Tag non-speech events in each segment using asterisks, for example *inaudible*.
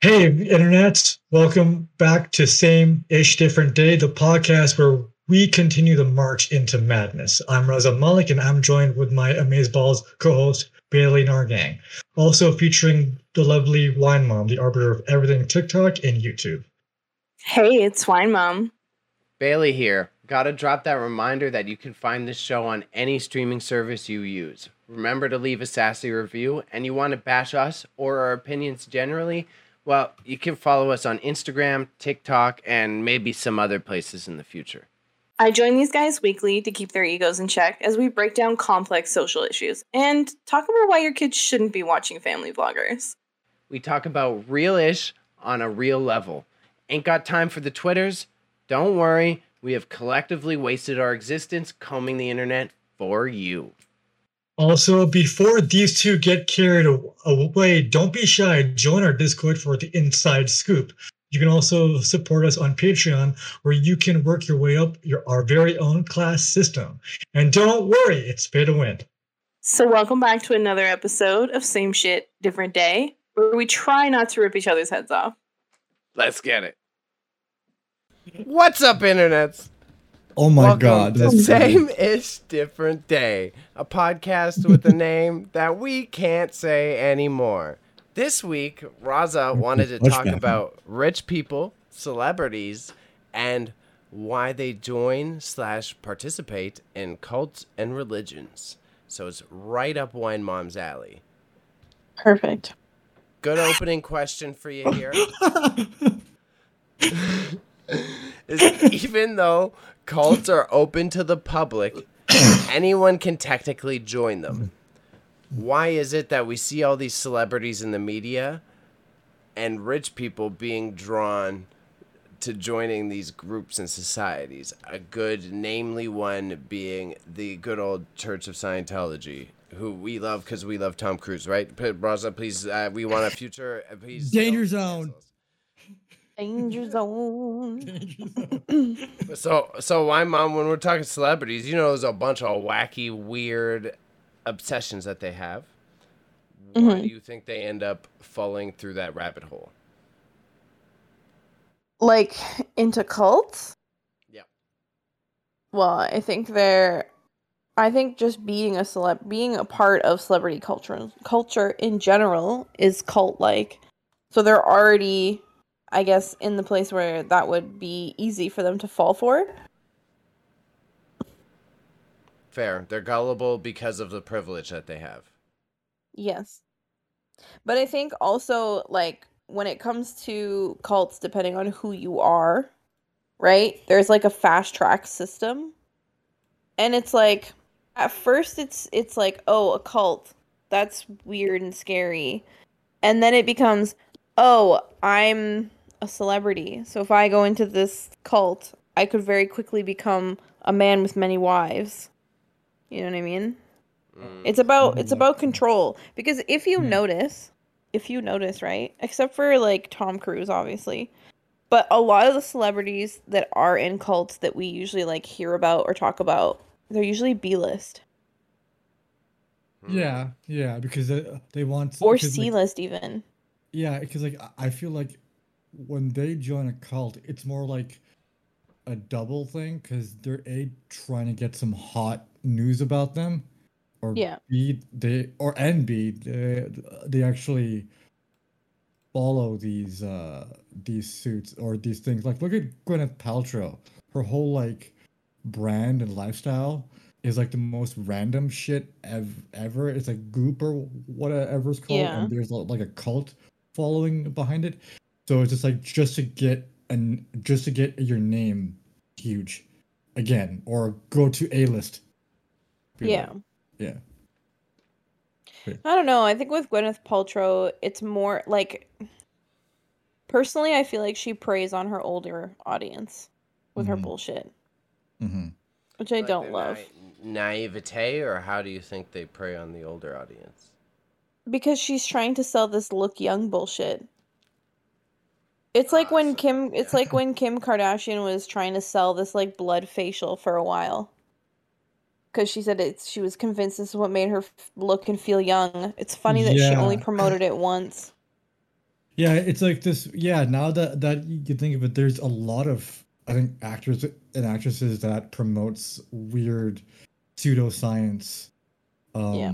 Hey, Internet. Welcome back to Same Ish Different Day, the podcast where we continue the march into madness. I'm Raza Malik, and I'm joined with my Amazeballs co host, Bayley Nargang. Also featuring the lovely Wine Mom, the arbiter of everything TikTok and YouTube. Hey, it's Wine Mom. Bayley here. Gotta drop that reminder that you can find this show on any streaming service you use. Remember to leave a sassy review, and you want to bash us or our opinions generally? Well, you can follow us on Instagram, TikTok, and maybe some other places in the future. I join these guys weekly to keep their egos in check as we break down complex social issues and talk about why your kids shouldn't be watching family vloggers. We talk about real ish on a real level. Ain't got time for the Twitters? Don't worry, we have collectively wasted our existence combing the internet for you. Also, before these two get carried away, don't be shy. Join our Discord for the inside scoop. You can also support us on Patreon, where you can work your way up your our very own class system. And don't worry, it's pay to win. So, welcome back to another episode of Same Shit, Different Day, where we try not to rip each other's heads off. Let's get it. What's up, internets? Oh my Welcome god. to that's Same Ish Different Day, a podcast with a name *laughs* that we can't say anymore. This week, Raza wanted to talk Pushback. about rich people, celebrities, and why they join slash participate in cults and religions. So it's right up Wine Mom's alley. Perfect. Good opening question for you here. *laughs* *laughs* is *laughs* even though cults are open to the public, *coughs* anyone can technically join them. Why is it that we see all these celebrities in the media and rich people being drawn to joining these groups and societies? A good, namely one being the good old Church of Scientology. Who we love because we love Tom Cruise, right? P- Raza, please, uh, we want a future. Uh, please, Danger zone. cancel us. Danger zone. *laughs* *clears throat* So, so why, mom? When we're talking celebrities, you know, there's a bunch of wacky, weird obsessions that they have. Why Mhm. do you think they end up falling through that rabbit hole? Like into cults? Yeah. Well, I think they're I think just being a celeb being a part of celebrity culture culture in general is cult like. So they're already I guess in the place where that would be easy for them to fall for. Fair. They're gullible because of the privilege that they have. Yes. But I think also like when it comes to cults depending on who you are, right? There's like a fast track system. And it's like at first it's it's like, "Oh, a cult. That's weird and scary." And then it becomes, "Oh, I'm a celebrity. So if I go into this cult, I could very quickly become a man with many wives." You know what I mean? Mm. It's about it's Mm. about control because if you Hmm. notice, if you notice, right? Except for like Tom Cruise obviously. But a lot of the celebrities that are in cults that we usually like hear about or talk about, they're usually B-list yeah, yeah, because they, they want or C-list even. yeah, because like I- I feel like when they join a cult, it's more like a double thing because they're a trying to get some hot news about them, or Yeah. b they or and b they, they actually follow these uh these suits or these things. Like look at Gwyneth Paltrow, her whole like brand and lifestyle is like the most random shit ev- ever. It's like goop or whatever it's called, Yeah. and there's like a cult following behind it. So it's just like just to get and just to get your name huge again or go to A list. Yeah. Yeah. I don't know. I think with Gwyneth Paltrow, it's more like personally, I feel like she preys on her older audience with her Mhm. bullshit, Mm-hmm. which I Like don't love. na- naivete, or how do you think they prey on the older audience? because she's trying to sell this look young bullshit. It's like when Kim it's like *laughs* when Kim Kardashian was trying to sell this like blood facial for a while. Cuz she said it's she was convinced this is what made her look and feel young. It's funny that she only promoted it once. Yeah, it's like this. Yeah, now that that you think of it, there's a lot of I think actors and actresses that promotes weird pseudoscience, um, Yeah.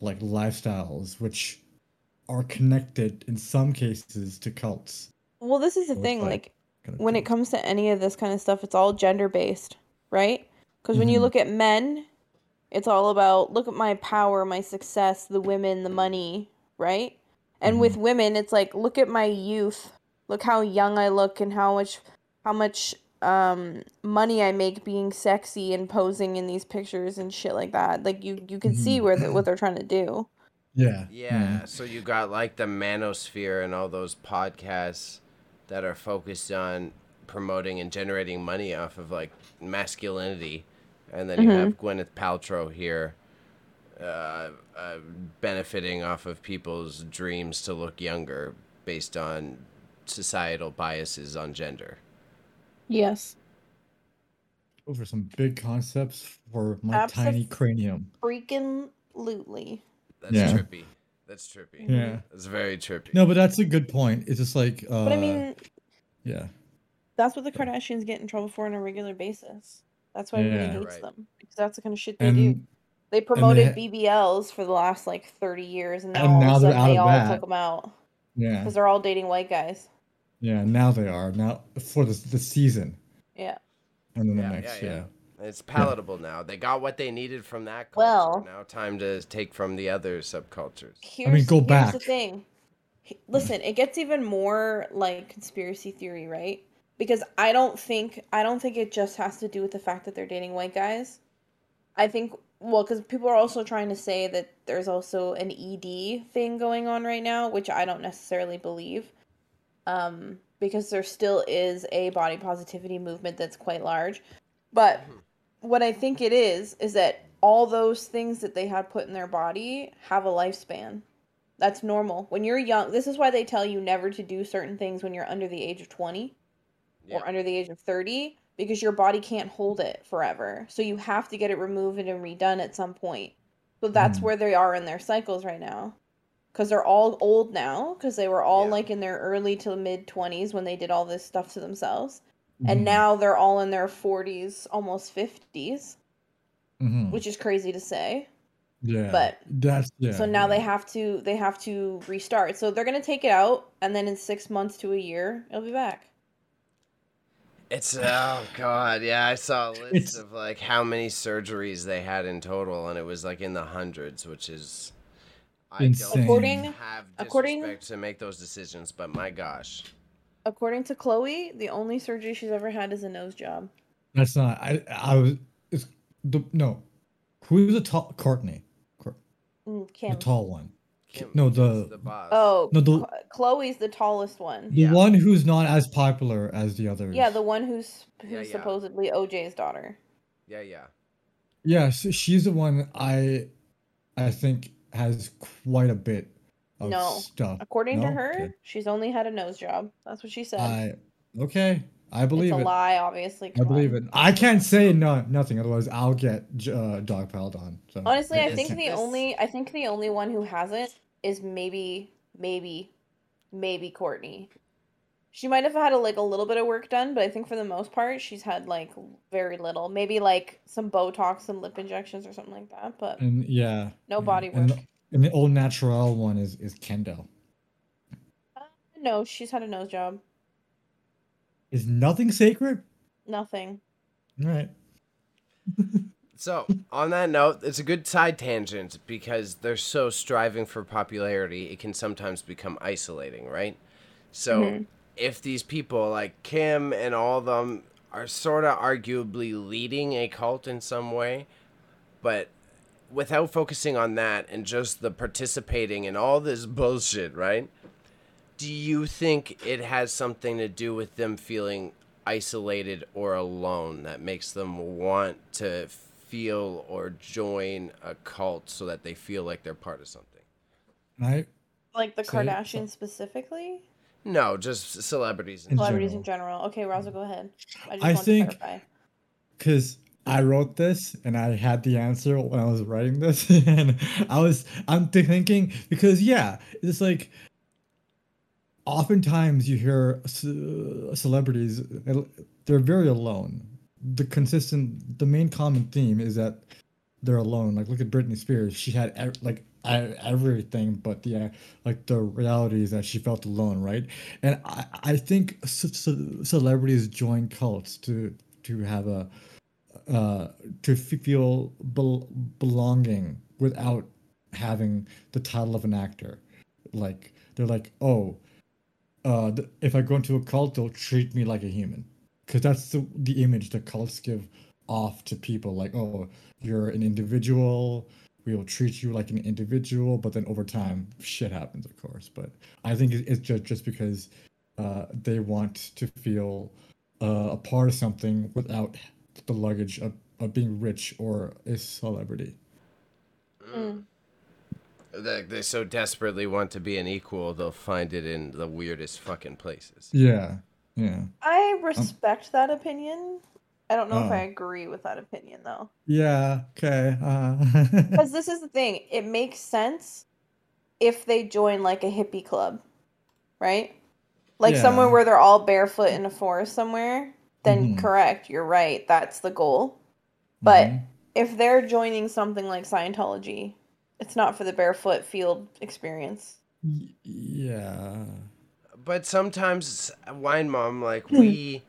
like lifestyles, which are connected in some cases to cults. Well, this is the thing. like- Like, kind of when it comes to any of this kind of stuff, it's all gender based, right? Because when you Mhm. look at men, it's all about look at my power, my success, the women, the money, right? And with women, it's like look at my youth, look how young I look, and how much, how much um money I make being sexy and posing in these pictures and shit like that. Like you, you can see Mhm. where the, what *laughs* they're trying to do. yeah, Yeah, so you got like the manosphere and all those podcasts that are focused on promoting and generating money off of like masculinity, and then you Mhm. have Gwyneth Paltrow here, uh, uh, benefiting off of people's dreams to look younger based on societal biases on gender. Yes. Those are some big concepts for my tiny cranium. Freaking lootly. That's Yeah. trippy. That's trippy. Yeah. It's very trippy. No, but that's a good point. It's just like, uh, But I mean, yeah, That's what the Kardashians get in trouble for on a regular basis. That's why everybody Yeah. hates Right. them because that's the kind of shit they do. They promoted ha- BBLs for the last like thirty years, and now And all now of they're out they of all that. took them out yeah, because they're all dating white guys. yeah. Now they are now for the the season, Yeah. and then the Yeah, next, yeah, yeah. Yeah. It's palatable now. They got what they needed from that culture. Well- now time to take from the other subcultures. Here's, go here's back. the thing. Listen, it gets even more like conspiracy theory, right? Because I don't think I don't think it just has to do with the fact that they're dating white guys. I think well, because people are also trying to say that there's also an ED thing going on right now, which I don't necessarily believe. Um, because there still is a body positivity movement that's quite large. But what I think it is is that all those things that they had put in their body have a lifespan. That's normal. When you're young, this is why they tell you never to do certain things when you're under the age of 20 Yeah. or under the age of 30 because your body can't hold it forever. So you have to get it removed and redone at some point. So that's Mhm. where they are in their cycles right now. Cuz they're all old now cuz they were all Yeah. like in their early to mid 20s when they did all this stuff to themselves. And now they're all in their 40s, almost 50s, mhm, which is crazy to say. yeah, but- that's yeah. so now they have to they have to restart. So they're going to take it out and then in 6 months to a year, it'll be back. It's oh god, yeah. I saw a list It's- of like how many surgeries they had in total, and it was like in the hundreds, which is I Insane. don't According- have according- to make those decisions, but my gosh, According to Khloé, the only surgery she's ever had is a nose job. That's not. I I was. It's the no. Who's the tall Kourtney? Cour- Mm, The tall one. Kim no, the the boss. Oh, No, the- Khloé's the tallest one. the Yeah. one who's not as popular as the others. Yeah, the one who's who's Yeah, yeah. supposedly OJ's daughter. yeah, yeah. Yeah, so she's the one I I think has quite a bit of No. stuff. According to her, Okay. she's only had a nose job. That's what she said. I okay. I believe it's a it. lie, obviously. I believe on. it. I can't say no nothing, otherwise I'll get uh, dogpiled on. So Honestly, I This- think the only I think the only one who hasn't is maybe maybe maybe Kourtney. She might have had a, like a little bit of work done, but I think for the most part she's had like very little. Maybe like some Botox and lip injections or something like that, but and yeah. no yeah. body work. and the old natural one is is Kendall. Uh, no, she's had a nose job. Is nothing sacred? Nothing. All right. *laughs* So, on that note, it's a good side tangent because they're so striving for popularity, it can sometimes become isolating, right? So, Mhm. if these people like Kim and all of them are sort of arguably leading a cult in some way, but without focusing on that and just the participating in all this bullshit, right? Do you think it has something to do with them feeling isolated or alone that makes them want to feel or join a cult so that they feel like they're part of something? I Like the Say- Kardashians specifically? No, just celebrities. In Celebrities in general. general. Okay, Raza, go ahead. I just I think- because I wrote this and I had the answer when I was writing this, *laughs* and I was I'm thinking because yeah, it's like oftentimes you hear celebrities uh, they're very alone. The consistent the main common theme is that they're alone. Like look at britney spears. She had like everything but yeah like the reality is that she felt alone right? And i i think ce- ce- celebrities join cults to to have a uh to feel bel- belonging without having the title of an actor. Like they're like oh uh th- if i go into a cult they'll treat me like a human. Because that's the, the image that cults give off to people. Like oh you're an individual we will treat you like an individual but then over time shit happens of course. But i think it's just just because uh they want to feel uh, a part of something without the luggage of, of being rich or a celebrity Mm. Like they so desperately want to be an equal, they'll find it in the weirdest fucking places. yeah yeah I respect that opinion. I don't know if Oh. I agree with that opinion though. yeah okay uh, *laughs* Because this is the thing, it makes sense if they join like a hippie club, right? Like somewhere where they're all barefoot in a forest somewhere, then Mhm. correct, you're right, that's the goal. But Mhm. if they're joining something like Scientology, it's not for the barefoot field experience. Y- yeah But sometimes, wine mom, like we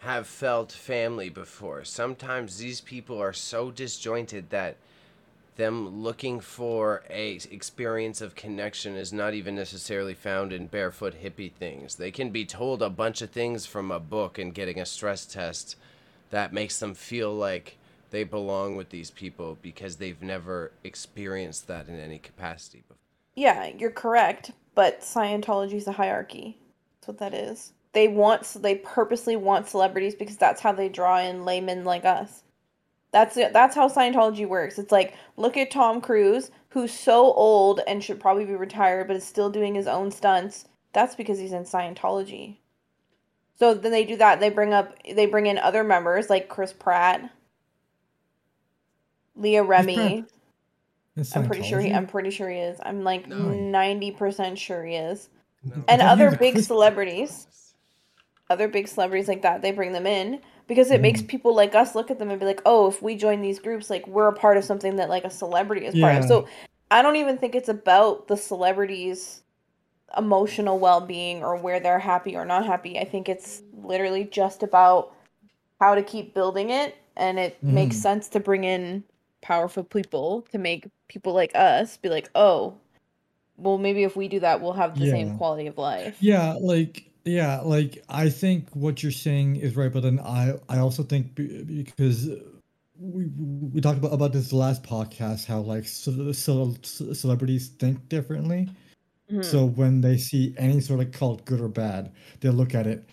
have felt family before. Sometimes these people are so disjointed that them looking for a experience of connection is not even necessarily found in barefoot hippie things. They can be told a bunch of things from a book and getting a stress test that makes them feel like they belong with these people because they've never experienced that in any capacity before. Yeah, you're correct, but Scientology's a hierarchy. That's what that is. They want they purposely want celebrities because that's how they draw in laymen like us. That's it. That's how Scientology works. It's like look at Tom Cruise, who's so old and should probably be retired, but is still doing his own stunts. That's because he's in Scientology. So then they do that. They bring up they bring in other members like Chris Pratt, Leah Remy. I'm pretty sure he. I'm pretty sure he is. I'm like No. ninety percent sure he is. No. And other big Christian. celebrities, other big celebrities like that, they bring them in because it makes Mhm. people like us look at them and be like, oh, if we join these groups, like we're a part of something that like a celebrity is part of. So I don't even think it's about the celebrities' emotional well-being or where they're happy or not happy. I think it's literally just about how to keep building it, and it makes Mhm. sense to bring in powerful people to make people like us be like, oh, well, maybe if we do that, we'll have the Yeah. same quality of life. Yeah, like yeah, like I think what you're saying is right, but then I I also think because we we talked about about this last podcast how like ce- ce- celebrities think differently. So when they see any sort of cult, good or bad, they look at it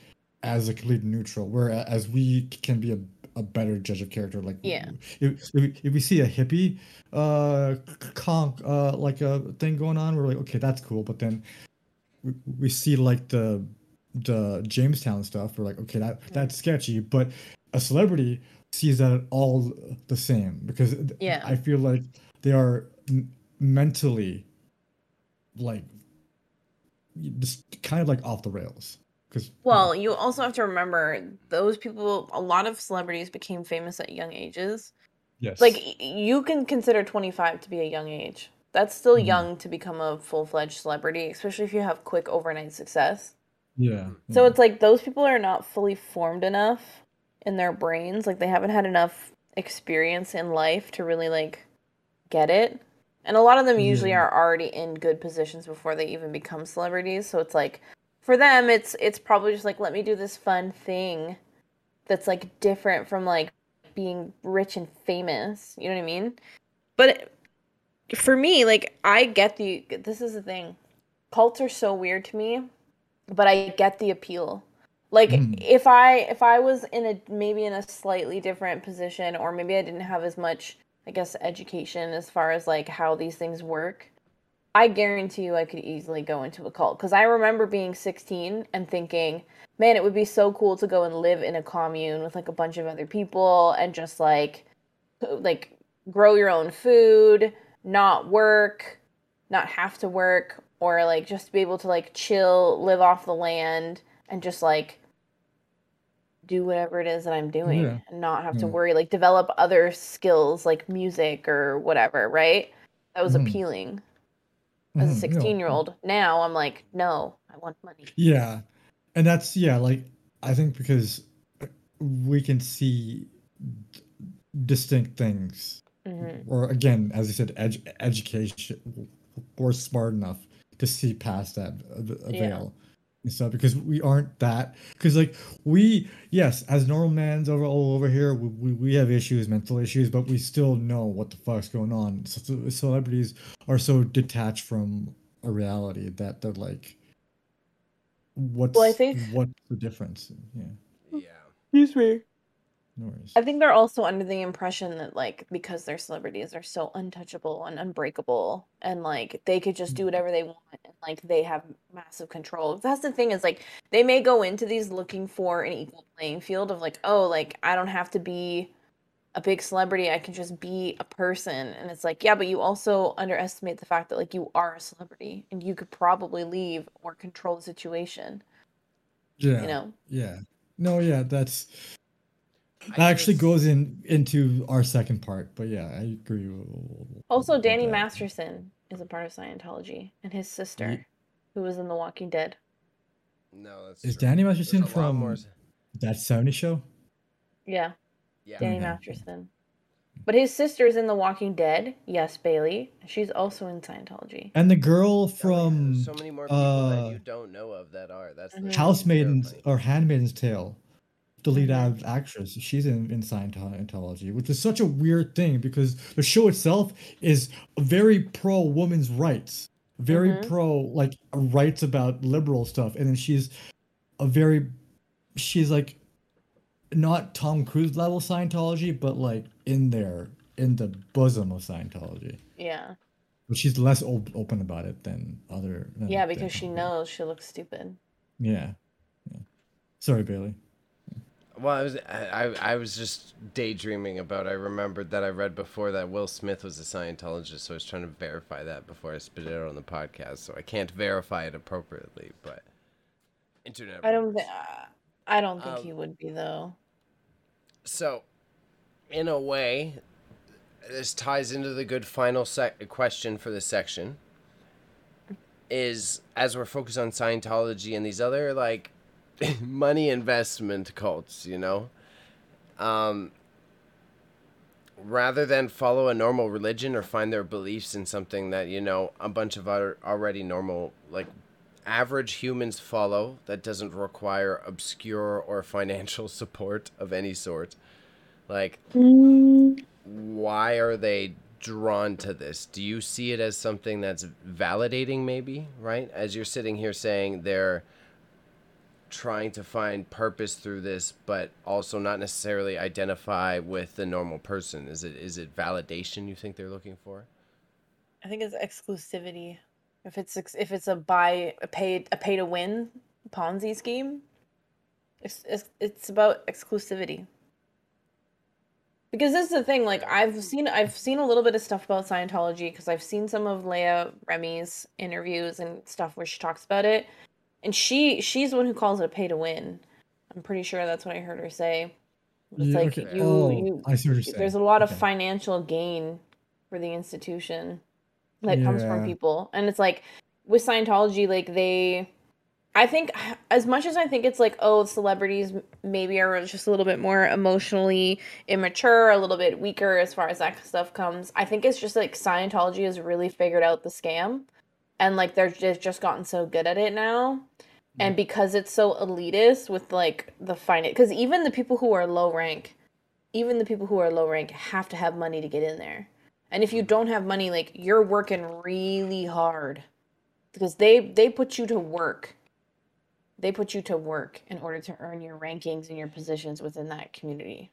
as a complete neutral. Whereas we can be a, a better judge of character. Like Yeah. if, if, if we see a hippie uh conk uh like a thing going on, we're like, okay, that's cool. But then we, we see like the the Jonestown stuff, we're like, okay, that that's sketchy. But a celebrity sees that all the same because Yeah. I feel like they are m- mentally like just kind of like off the rails because Well, you also have to remember those people. A lot of celebrities became famous at young ages. yes Like you can consider 25 to be a young age. That's still Mhm. young to become a full-fledged celebrity, especially if you have quick overnight success. Yeah So yeah. it's like those people are not fully formed enough in their brains. Like they haven't had enough experience in life to really like get it. And a lot of them usually Yeah. are already in good positions before they even become celebrities. So it's like for them it's it's probably just like let me do this fun thing that's like different from like being rich and famous. You know what I mean? But for me, like I get the this is the thing. Cults are so weird to me, but I get the appeal. Like Mm. if I if I was in a maybe in a slightly different position or maybe I didn't have as much I guess education as far as like how these things work, I guarantee you I could easily go into a cult cuz I remember being 16 and thinking, man, it would be so cool to go and live in a commune with like a bunch of other people and just like like grow your own food, not work, not have to work, or like just be able to like chill, live off the land, and just like do whatever it is that I'm doing Yeah. and not have to worry, like develop other skills like music or whatever, right? That was Mhm. appealing as a 16 year old. Now I'm like, no, I want money. Yeah, and that's yeah. Like I think because we can see d- distinct things, hmm or again, as you said, edu- education. We're smart enough to see past that v- Yeah. veil and stuff because we aren't that. Because like we, yes, as normal mans over all over here, we, we, we have issues, mental issues, but we still know what the fuck's going on. So, so celebrities are so detached from a reality that they're like what's I think- what's the difference yeah Yeah. Excuse me. No worries. I think they're also under the impression that like because they're celebrities, they're so untouchable and unbreakable, and like they could just do mm-hmm. whatever they want, and like they have massive control. That's the thing is like they may go into these looking for an equal playing field of like, oh, like I don't have to be a big celebrity, I can just be a person, and it's like, yeah, but you also underestimate the fact that like you are a celebrity and you could probably leave or control the situation, yeah. you know. yeah. No yeah that's that actually goes in into our second part but yeah i agree with, with- Also, Danny that. Masterson is a part of Scientology, and his sister, Ye- who was in The Walking Dead. No, that's is true. danny masterson from more- that 70 show Yeah, Yeah. Danny Okay. Masterson. But his sister is in The Walking Dead. Yes, Bayley. She's also in Scientology. and the girl Oh, yeah, from there's so many more people uh, that you don't know of that are. That's the Mhm. housemaidens or handmaiden's tale the lead Mhm. actress she's in, in scientology which is such a weird thing because the show itself is very pro women's rights very Mhm. pro like rights about liberal stuff and then she's a very she's like not tom cruise level scientology but like in there in the bosom of scientology Yeah. but she's less op- open about it than other than- Yeah, because she knows she looks stupid. yeah yeah sorry bayley Well, I was I, I was just daydreaming about. I remembered that I read before that Will Smith was a Scientologist, so I was trying to verify that before I spit it out on the podcast. So I can't verify it appropriately, but internet. I don't. Th- I don't think Um, he would be though. So, in a way, this ties into the good final sec- question for this section. Is as we're focused on Scientology and these other like *coughs* money investment cults, you know, um, rather than follow a normal religion or find their beliefs in something that you know a bunch of other already normal like average humans follow that doesn't require obscure or financial *laughs* support of any sort like why are they drawn to this? Do you see it as something that's validating maybe right? As you're sitting here saying they're trying to find purpose through this but also not necessarily identify with the normal person is it is it validation you think they're looking for I think it's exclusivity. If it's if it's a buy a pay a pay to win Ponzi scheme, it's it's, it's about exclusivity. Because this is the thing, like I've seen I've seen a little bit of stuff about Scientology because I've seen some of Leah Remy's interviews and stuff where she talks about it, and she she's the one who calls it a pay to win. I'm pretty sure that's what I heard her say. It's Yeah, like okay. you, Oh, you I see what you're there's a saying. lot of financial gain for the institution that comes from people and it's like with scientology like they i think as much as i think it's like oh celebrities maybe are just a little bit more emotionally immature a little bit weaker as far as that stuff comes i think it's just like scientology has really figured out the scam and like they're just, just gotten so good at it now. And because it's so elitist with like the finance because even the people who are low rank even the people who are low rank have to have money to get in there. And if you mm. don't have money like you're working really hard. Because they they put you to work. They put you to work in order to earn your rankings and your positions within that community.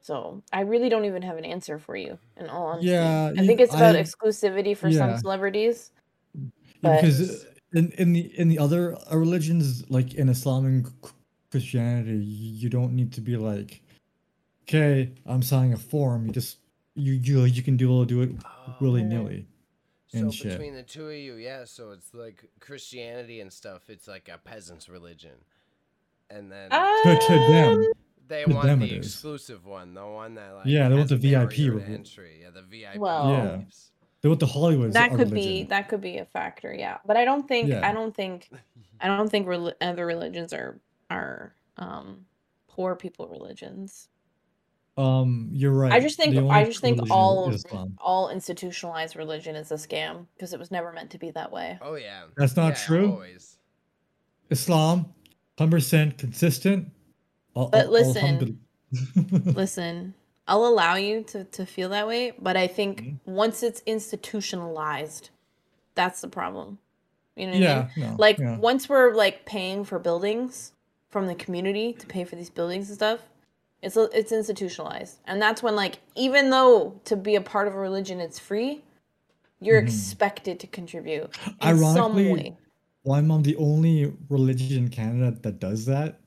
So i really don't even have an answer for you in all honesty. Yeah, i think it's about I- exclusivity for some celebrities. Yeah, But- because in in the in the other uh, religions, like in Islam and Christianity, you don't need to be like, okay, I'm signing a form. You just you you you can do do it willy nilly. and so shit. between the two of you, yeah. So it's like Christianity and stuff. It's like a peasant's religion, and then To, to them, they want them the it is. exclusive one, the one that like Yeah, they want the VIP barrier to reward. entry. Yeah, the VIP. Well- Yeah. Vibes. they want the Hollywood. that could be that could be a factor yeah but i don't think Yeah. i don't think i don't think rel- other religions are are um poor people religions Um, you're right. i just think i just think all all institutionalized religion is a scam because it was never meant to be that way Oh yeah. That's not Yeah, true. Always. Islam, hundred percent consistent. But al- listen, alhamdulillah. *laughs* listen i'll allow you to to feel that way but i think Mhm. once it's institutionalized that's the problem you know what I mean? yeah, no, like yeah. once we're like paying for buildings from the community to pay for these buildings and stuff it's it's institutionalized and that's when like even though to be a part of a religion it's free you're Mhm. expected to contribute in some Ironically, way Why am I the only religion in Canada that does that?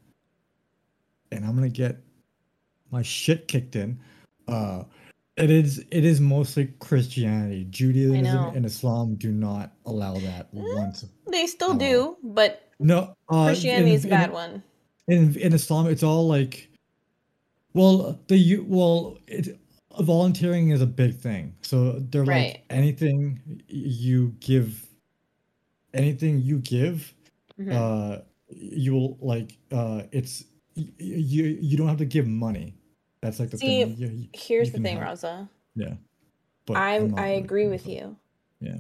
And I'm gonna get my shit kicked in. Uh, it is it is mostly Christianity. Judaism and Islam do not allow that once. they still Oh. do but No, uh, christianity in- is a in- bad one in in Islam, it's all like, well, the you well, it, volunteering is a big thing. So they're Right. like anything you give, anything you give, Mhm. uh, you'll like, uh, it's you you don't have to give money. That's like the See, thing. You, you- here's you the thing have- rosa Yeah, but I'm, I agree with you. Yeah.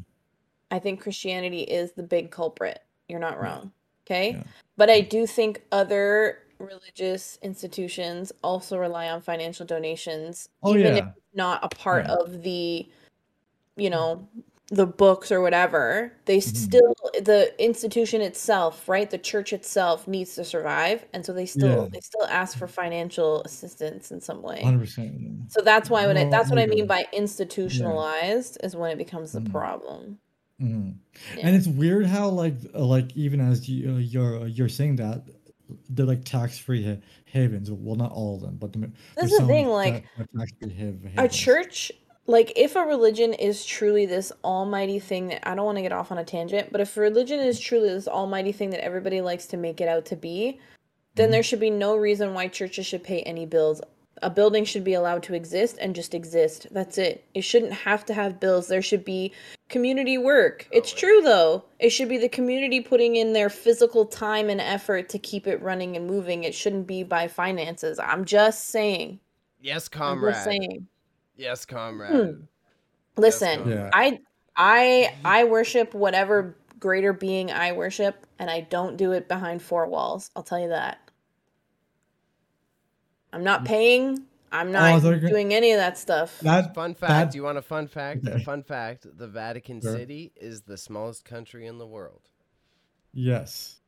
I think Christianity is the big culprit. You're not wrong. Okay. Yeah. But I do think other religious institutions also rely on financial donations, Oh even if yeah, it's not a part Yeah. of the, you know, the books or whatever. They Mhm. still, the institution itself, right? The church itself needs to survive. And so they still, Yeah. they still ask for financial assistance in some way. hundred percent. So that's why when I, No, that's what I mean by institutionalized is when it becomes the Mhm. problem. hmm Yeah. And it's weird how like uh, like even as you uh, you're you're saying that they're like tax free ha- havens. Well, not all of them, but the, is the thing, like, A church, like if a religion is truly this almighty thing that I don't want to get off on a tangent, but if religion is truly this almighty thing that everybody likes to make it out to be, then Mhm. there should be no reason why churches should pay any bills. A building should be allowed to exist and just exist. That's it. It shouldn't have to have bills. There should be community work. It's true though. It should be the community putting in their physical time and effort to keep it running and moving. It shouldn't be by finances. I'm just saying. Yes, I'm comrade. just saying. Yes, comrade. Hmm. Listen, Yeah. I I I worship whatever greater being I worship, and I don't do it behind four walls. I'll tell you that. I'm not paying. I'm Oh, not thought you were gonna- doing any of that stuff. That Fun fact. that- Do you want a fun fact? Okay. Fun fact. The Vatican Sure. City is the smallest country in the world. yes,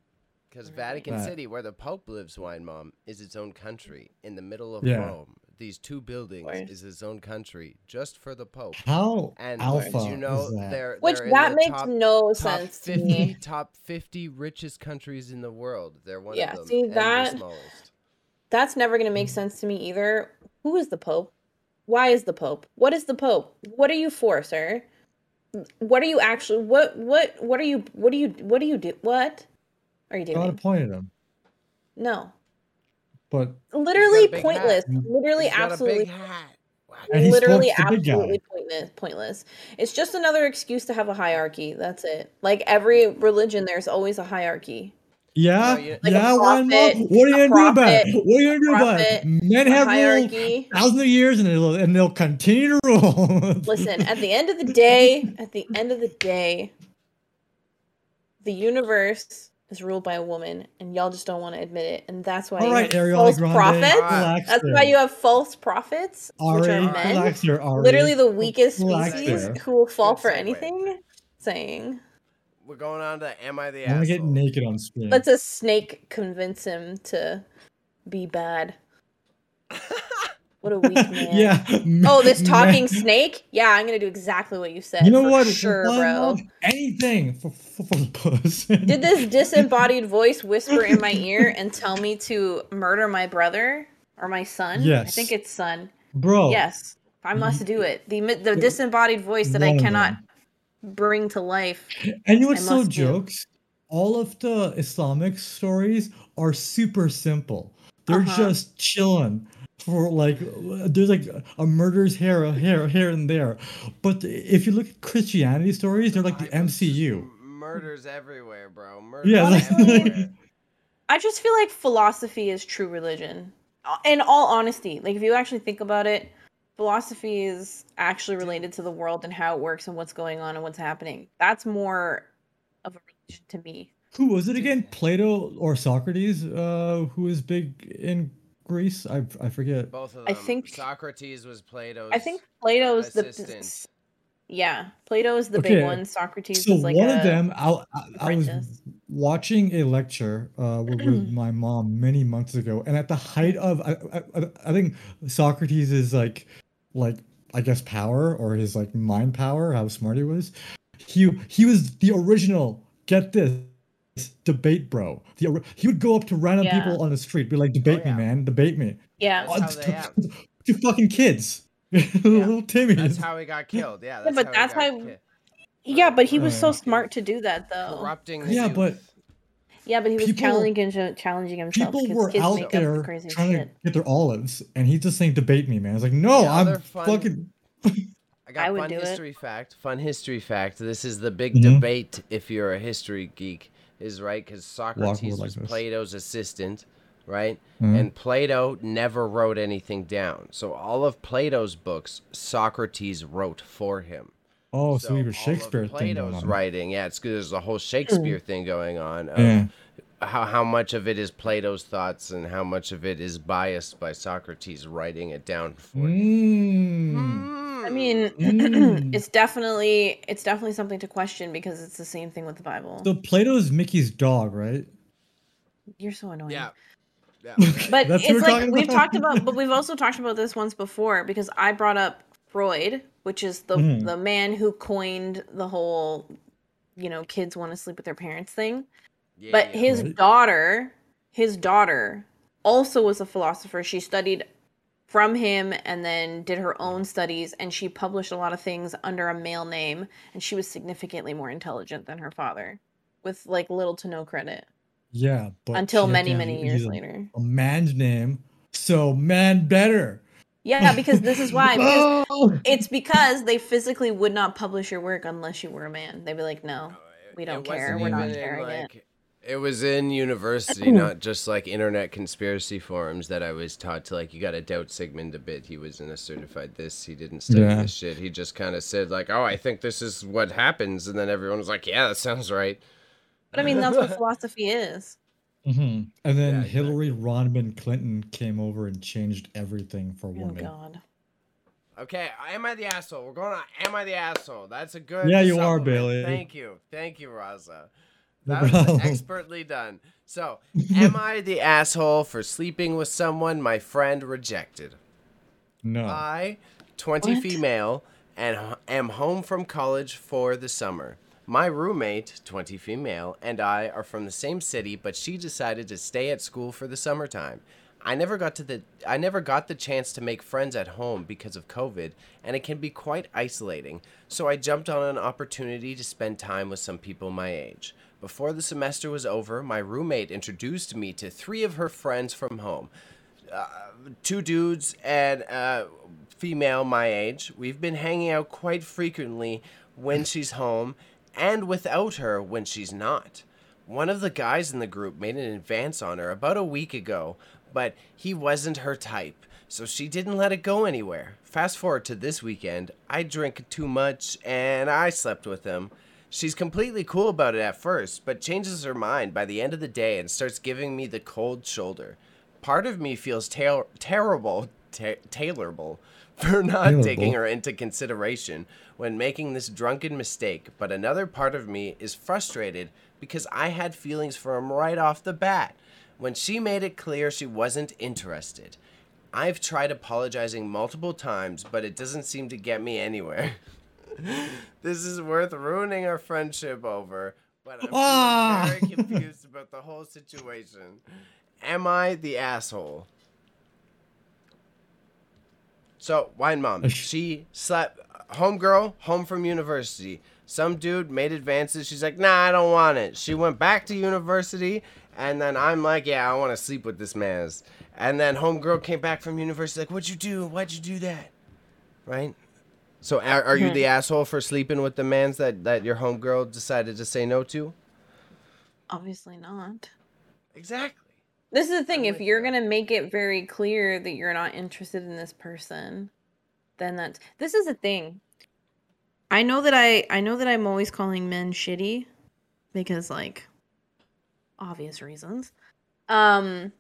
Because Vatican Right. City, where the Pope lives, wine mom, is its own country in the middle of Yeah. Rome. These two buildings Word. is its own country just for the Pope. how And alpha do you know is that? they're Which they're in that makes top, no top sense to 50 me. top 50 richest countries in the world. They're one Yeah, of them. see, that- That's never going to make sense to me either. Who is the Pope? Why is the Pope? What is the Pope? What are you for, sir? What are you actually? What what what are you? What do you? What do you do? What are you doing? God doing? appointed him, No, but literally pointless. hat. Literally, He's got a absolutely, hat. Wow. And he literally, smokes the big guy. absolutely pointless. Pointless. It's just another excuse to have a hierarchy. That's it. Like every religion, there's always a hierarchy. yeah, No, Like yeah. One more. prophet, What are you gonna do about it? What are you gonna do about it? Men A have ruled thousands of years, and they'll and they'll continue to rule. Listen, at the end of the *laughs* day, at the end of the day, the universe is ruled by a woman, and y'all just don't want to admit it, and that's why All you right, have Ariana false Grande, prophets. relax That's there. why you have false prophets, which are men, relax there, Ari. literally the weakest Relax species there. who will fall Good for segue. anything. Saying, We're going on to Am I the I'm gonna get naked on screen. let's a snake convince him to be bad. *laughs* What a weak *laughs* man. yeah. *laughs* Oh, this man. talking snake? Yeah, I'm gonna do exactly what you said. You know for what? Sure, bro. Anything for, for, for puss. Did this *laughs* disembodied voice whisper in my ear and tell me to murder my brother or my son? Yes. I think it's son. bro? Yes, I must do it. The the disembodied voice that I cannot bring to life. And you know what's so do. jokes? All of the Islamic stories are super simple. They're Uh-huh. just chilling for like there's like a murder's here, here, here, and there. But if you look at Christianity stories, they're like the MCU. Murders everywhere, bro. Murders Yeah, like- everywhere. I just feel like philosophy is true religion. Uh, In all honesty, like if you actually think about it, philosophy is actually related to the world and how it works and what's going on and what's happening. That's more of a religion to me. Who was it again? Plato or Socrates? Uh, who was big in Greece? I I forget. Both of them. I think- Socrates was Plato's. I think Plato's the yeah, Plato is the Okay, big one. Socrates So is like one a, of them, I, I, I was watching a lecture uh, with, *clears throat* with my mom many months ago, and at the height of, I, I, I think Socrates is like, like I guess power or his like mind power, how smart he was. He he was the original. Get this. Debate bro. The, he would go up to random Yeah. people on the street, be like, "Debate yeah. me, man, debate me." yeah. That's how to, they have. *laughs* to fucking kids, *laughs* little Timmy. That's how he got killed. Yeah, that's but how that's he got how- ki- Yeah, but he was so Uh, smart to do that though. corrupting. Yeah, youth. but Yeah, but he was People- challenging challenging himself people were kids out there crazy trying shit. to get their olives, and he's just saying, "Debate me, man." It's like, no, The I'm fun- fucking. I got I would fun do it. history fact. Fun history fact. This is the big Mhm. debate. If you're a history geek, is right because Socrates was this. Plato's assistant, right? Mhm. And Plato never wrote anything down. So all of Plato's books, Socrates wrote for him. Oh, so, was of Shakespeare thing Plato's writing. Yeah, it's 'cause there's a whole Shakespeare *laughs* thing going on. Yeah. How how much of it is Plato's thoughts and how much of it is biased by Socrates writing it down for him. Mm. I mean, *clears throat* Mm. it's definitely it's definitely something to question because it's the same thing with the Bible. So Plato's Mickey's dog, right? You're so annoying. Yeah. Yeah. *laughs* But That's it's like we've about? talked about, but we've also talked about this once before because I brought up Freud, which is the Mhm. the man who coined the whole, you know, kids want to sleep with their parents thing. Yeah, But yeah. his Right. daughter, his daughter, also was a philosopher. She studied from him and then did her own studies, and she published a lot of things under a male name. And she was significantly more intelligent than her father, with like little to no credit Yeah, but until many had many years a- later. A man's name, so man better. Yeah, because this is why. *laughs* Because Oh! it's because they physically would not publish your work unless you were a man. They'd be like, no. We don't It care. We're not even in, sharing like- It was in university, *clears throat* not just like internet conspiracy forums that I was taught to like. You got to doubt Sigmund a bit. He wasn't a certified this. He didn't study Yeah. this shit. He just kind of said like, "Oh, I think this is what happens," and then everyone was like, "Yeah, that sounds right." But I mean, that's what *laughs* philosophy is. Mhm. And then Yeah, Hillary Rodham Clinton came over and changed everything for Oh, women. God. Okay, am I the asshole? We're going on. Am I the asshole? That's a good. Yeah, you are, supplement. Bayley. Thank you, thank you, Raza. No That was expertly done. So, *laughs* am I the asshole for sleeping with someone my friend rejected? No. I, 20 What? female, and am home from college for the summer. My roommate, 20 female, and I are from the same city, but she decided to stay at school for the summertime. I never got to the I never got the chance to make friends at home because of COVID, and it can be quite isolating. So I jumped on an opportunity to spend time with some people my age. Before the semester was over, my roommate introduced me to three of her friends from home uh, two dudes and a female my age. We've been hanging out quite frequently when *laughs* she's home and without her when she's not. One of the guys in the group made an advance on her about a week ago, but he wasn't her type, so she didn't let it go anywhere. Fast forward to this weekend, I drank too much and I slept with him. She's completely cool about it at first, but changes her mind by the end of the day and starts giving me the cold shoulder. Part of me feels ter- terrible, ta tailorable, *laughs* for not taking her into consideration when making this drunken mistake, but another part of me is frustrated because I had feelings for him right off the bat when she made it clear she wasn't interested. I've tried apologizing multiple times, but it doesn't seem to get me anywhere. *laughs* this is worth ruining our friendship over, but I'm Ah! very confused about the whole situation. Am I the asshole? So, Wine Mom, she slept, homegirl, home from university. Some dude made advances. She's like, nah, I don't want it. She went back to university, and then I'm like, yeah, I want to sleep with this man. And then homegirl came back from university, like, what'd you do? Why'd you do that? Right? So are, are you the asshole for sleeping with the mans that, that your homegirl decided to say no to? Obviously not. Exactly. This is the thing. I'm If you're you. gonna make it very clear that you're not interested in this person, then that's this is the thing. I know that I I know that I'm always calling men shitty because like obvious reasons. Um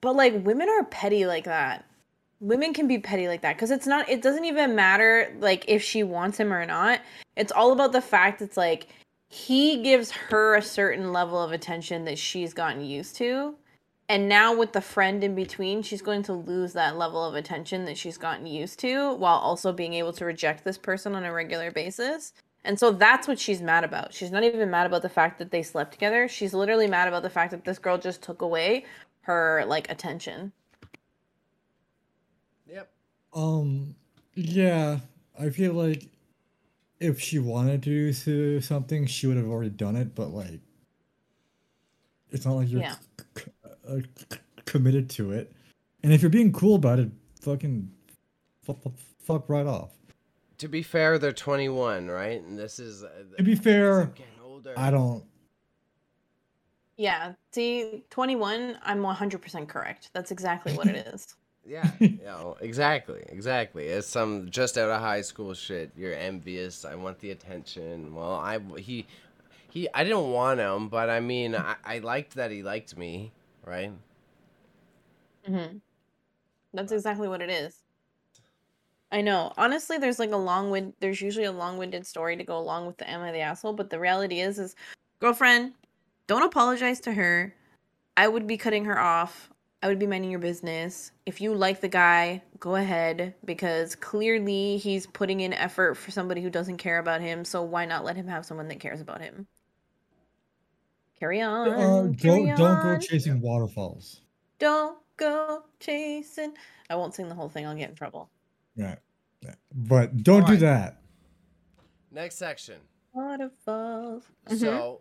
but like women are petty like that. Women can be petty like that because it's not it doesn't even matter like if she wants him or not. It's all about the fact it's like he gives her a certain level of attention that she's gotten used to. And now with the friend in between, she's going to lose that level of attention that she's gotten used to while also being able to reject this person on a regular basis. And so that's what she's mad about. She's not even mad about the fact that they slept together. She's literally mad about the fact that this girl just took away her like attention. Yep. Um, yeah, I feel like if she wanted to do something, she would have already done it. But like, it's not like you're Yeah. c- c- uh, c- committed to it. And if you're being cool about it, fucking fuck, fuck right off. To be fair, they're 21, right? And this is. Uh, To be fair, older. I don't. Yeah, see, 21, I'm 100% correct. That's exactly what it *clears throat* is. Yeah, know, exactly, exactly. It's some just out of high school shit. You're envious. I want the attention. Well, I he he. I didn't want him, but I mean, I, I liked that he liked me, right? Mm-hmm. That's exactly what it is. I know. Honestly, there's like a long wind. There's usually a long-winded story to go along with the "Am I the asshole?" But the reality is, is girlfriend, don't apologize to her. I would be cutting her off. I would be minding your business. If you like the guy, go ahead because clearly he's putting in effort for somebody who doesn't care about him. So why not let him have someone that cares about him? Carry on. Uh, carry don't don't go chasing waterfalls. Don't go chasing. I won't sing the whole thing. I'll get in trouble. Yeah, yeah. but don't do Alright. that. Next section. Waterfalls. So,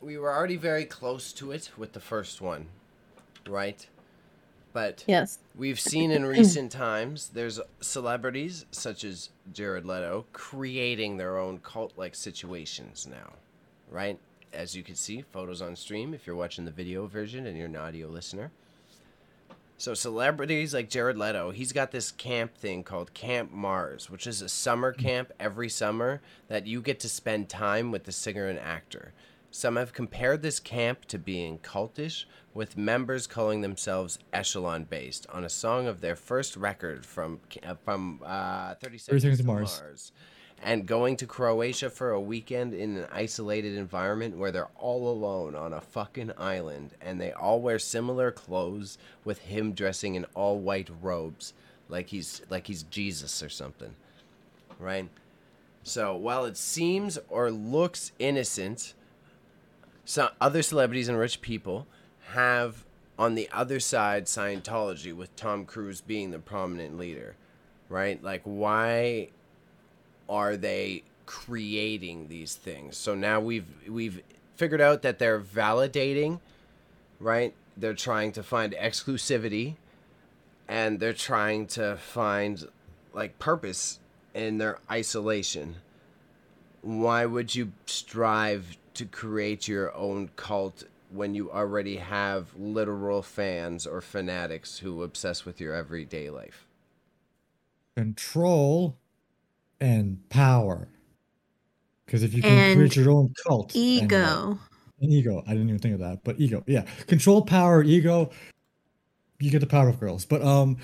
we were already very close to it with the first one, right? But yes. We've seen in recent times there's celebrities such as Jared Leto creating their own cult like situations now, right? As you can see, photos on stream if you're watching the video version and you're an audio listener. So, celebrities like Jared Leto, he's got this camp thing called Camp Mars, which is a summer camp every summer that you get to spend time with the singer and actor. Some have compared this camp to being cultish, with members calling themselves echelon based on a song of their first record from uh, from uh, 30 Seconds, 30 to to Mars. Mars. and going to Croatia for a weekend in an isolated environment where they're all alone on a fucking island and they all wear similar clothes with him dressing in all white robes like he's like he's Jesus or something. Right? So, while it seems or looks innocent, some other celebrities and rich people have on the other side Scientology with Tom Cruise being the prominent leader, right? Like why are they creating these things? So now we've we've figured out that they're validating, right? They're trying to find exclusivity and they're trying to find like purpose in their isolation. Why would you strive to create your own cult when you already have literal fans or fanatics who obsess with your everyday life? Control and power. Because if you can And create your own cult, and, uh, Ego. and ego. I didn't even think of that, but ego. Yeah, control, power, ego. You get the power of girls, but um,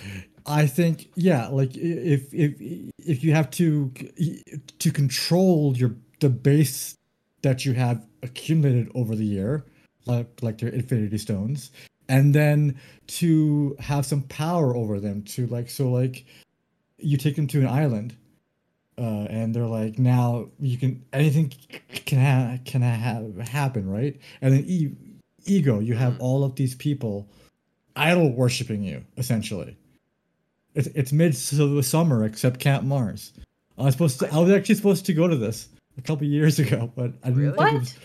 I think yeah, like if if if you have to to control your the base that you have accumulated over the year, like like your Infinity Stones, and then to have some power over them, to like so like you take them to an island uh, and they're like, now you can anything can ha- can have happen, right? And then e- ego, you have Mhm. all of these people idol worshiping you, essentially. It's it's mid summer except Camp Mars. I was supposed to. I was actually supposed to go to this, a couple years ago, but I didn't Really? think it was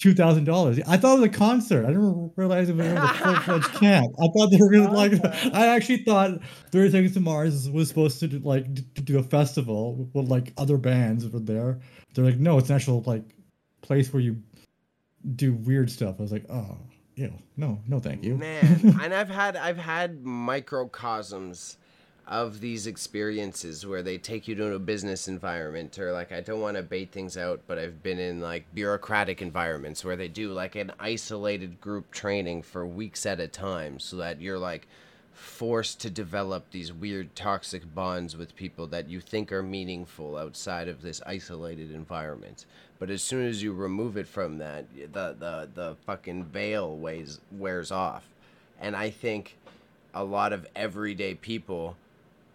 two thousand dollars. I thought it was a concert. I didn't realize it was a *laughs* full fledged camp. I thought they were gonna like. I actually thought Thirty Seconds to Mars was supposed to do, like to do a festival with like other bands were there. They're like, no, it's an actual like place where you do weird stuff. I was like, oh, ew, no, no, thank you. Man, *laughs* and I've had I've had microcosms of these experiences where they take you to a business environment or like I don't want to bait things out, but I've been in like bureaucratic environments where they do like an isolated group training for weeks at a time so that you're like forced to develop these weird toxic bonds with people that you think are meaningful outside of this isolated environment. But as soon as you remove it from that, the the the fucking veil weighs wears off. And I think a lot of everyday people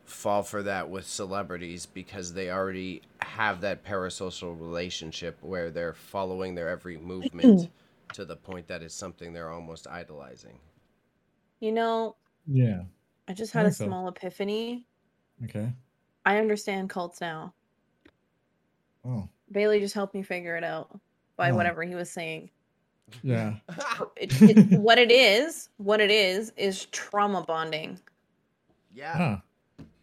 fall for that with celebrities because they already have that parasocial relationship where they're following their every *clears throat* movement to the point that it's something they're almost idolizing. You know, Yeah. I just had a so. small epiphany. Okay. I understand cults now. Oh. Bayley just helped me figure it out by Oh. whatever he was saying. Yeah. *laughs* It, it, what it is, what it is, is trauma bonding. yeah. Huh.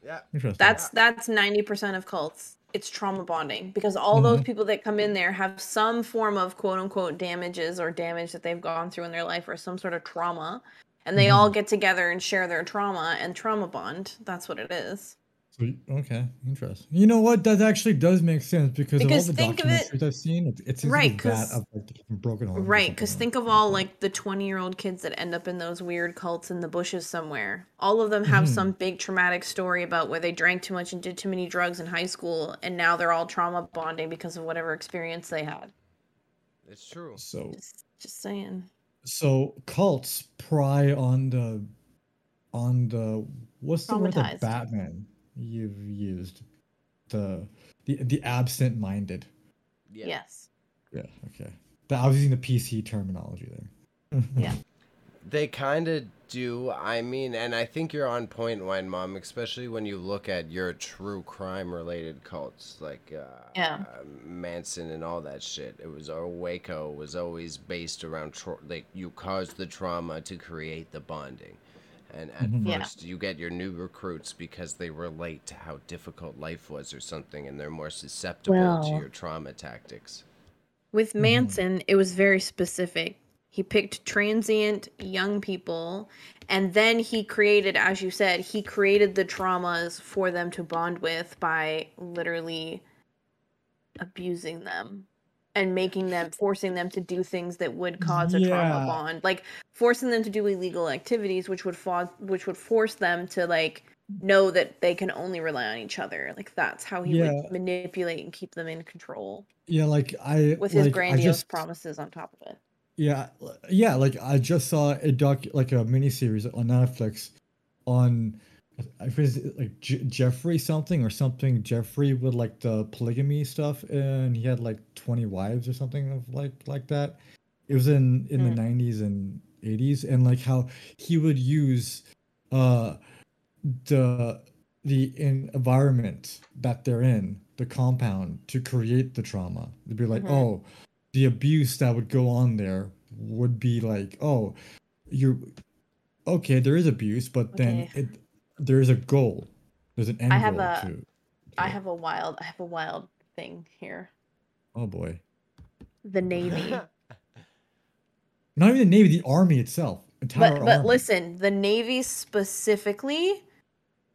Yeah. Interesting. That's that's ninety percent of cults. It's trauma bonding because all those Mhm. people that come in there have some form of quote unquote damages or damage that they've gone through in their life or some sort of trauma, and they all get together and share their trauma and trauma bond. That's what it is. So, okay, interesting. You know what? That actually does make sense because, Because of all the think of it- documentaries I've seen, it, it seems Right, like that 'cause- of like broken homes. Right, because think of all like the 20 year old kids that end up in those weird cults in the bushes somewhere. All of them have Mhm. some big traumatic story about where they drank too much and did too many drugs in high school, and now they're all trauma bonding because of whatever experience they had. It's true. So, Just, just saying. so cults pry on the, on the what's the word that Batman you've used, the the the absent-minded. Yeah. Yes. Yeah. Okay. That I was using the PC terminology there. *laughs* Yeah. They kind of do. I mean, and I think you're on point, Wine Mom, especially when you look at your true crime related cults like uh, Yeah. Manson and all that shit. It was, or Waco was always based around, tra- like, you caused the trauma to create the bonding. And at Mhm. Yeah. first, you get your new recruits because they relate to how difficult life was or something, and they're more susceptible to your trauma tactics. With Mhm. Manson, it was very specific. He picked transient young people, and then he created, as you said, he created the traumas for them to bond with by literally abusing them and making them, forcing them to do things that would cause a Yeah. trauma bond, like forcing them to do illegal activities, which would fo- which would force them to like know that they can only rely on each other. Like that's how he Yeah. would manipulate and keep them in control Yeah, like I with his like, grandiose just- promises on top of it. Yeah, yeah. Like I just saw a doc, like a mini series on Netflix, on I think it's like J- Jeffrey something or something. Jeffrey with like the polygamy stuff, and he had like twenty wives or something of like like that. It was in in Hmm. the nineties and eighties, and like how he would use uh the the environment that they're in, the compound, to create the trauma. They'd be like, Mhm. oh, the abuse that would go on there would be like, oh, you're okay. There is abuse, but then it there is a goal. There's an end I have goal a- to. I to it. have a wild I have a wild thing here. Oh boy, The Navy. *laughs* not even the navy, the army itself, entire but but army. listen, the Navy specifically,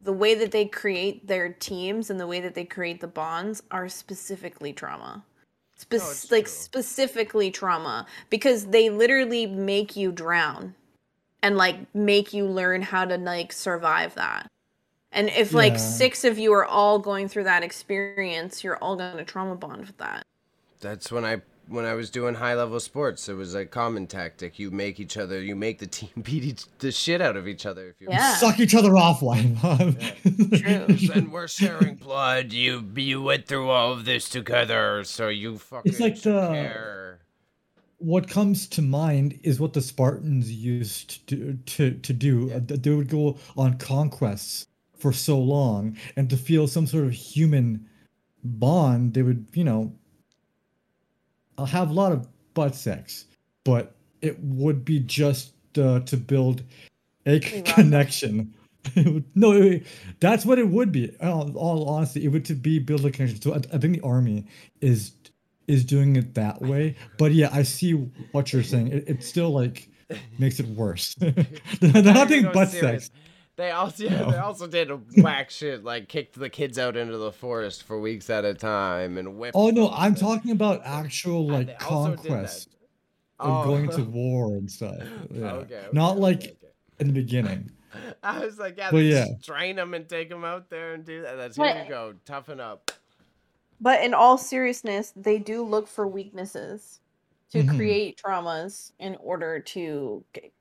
the way that they create their teams and the way that they create the bonds are specifically trauma. Oh, Spec- No, it's like true. specifically trauma because they literally make you drown and like make you learn how to like survive that. And if like Yeah. six of you are all going through that experience, you're all going to trauma bond with that. That's when I when I was doing high level sports. It was a common tactic. You make each other, you make the team *laughs* beat each, the shit out of each other. If you Yeah. Suck each other off, Wine Mom. *laughs* True. and we're sharing blood. You you went through all of this together, so you fucking like should the- care. What comes to mind is what the Spartans used to do, to, to do. Yeah. Uh, They would go on conquests for so long, and to feel some sort of human bond, they would, you know, have a lot of butt sex, but it would be just uh, to build a c- connection. Would- *laughs* no, it- that's what it would be. All, all honesty, it would to be build a connection. So I, I think the army is is doing it that way. But yeah, I see what you're saying. It, it still like makes it worse. They're *laughs* *laughs* not Not doing butt serious. sex. They also yeah, No. they also did a whack shit like kicked the kids out into the forest for weeks at a time and whipped. Oh no, them I'm and- talking about actual like they also conquest of Oh. going to *laughs* war and stuff. Yeah. Okay, Not like okay, okay. in the beginning. I was like, yeah, But yeah. just train them and take them out there and do that. That's here But- you go, toughen up. But in all seriousness, they do look for weaknesses to Mhm. create traumas in order to g-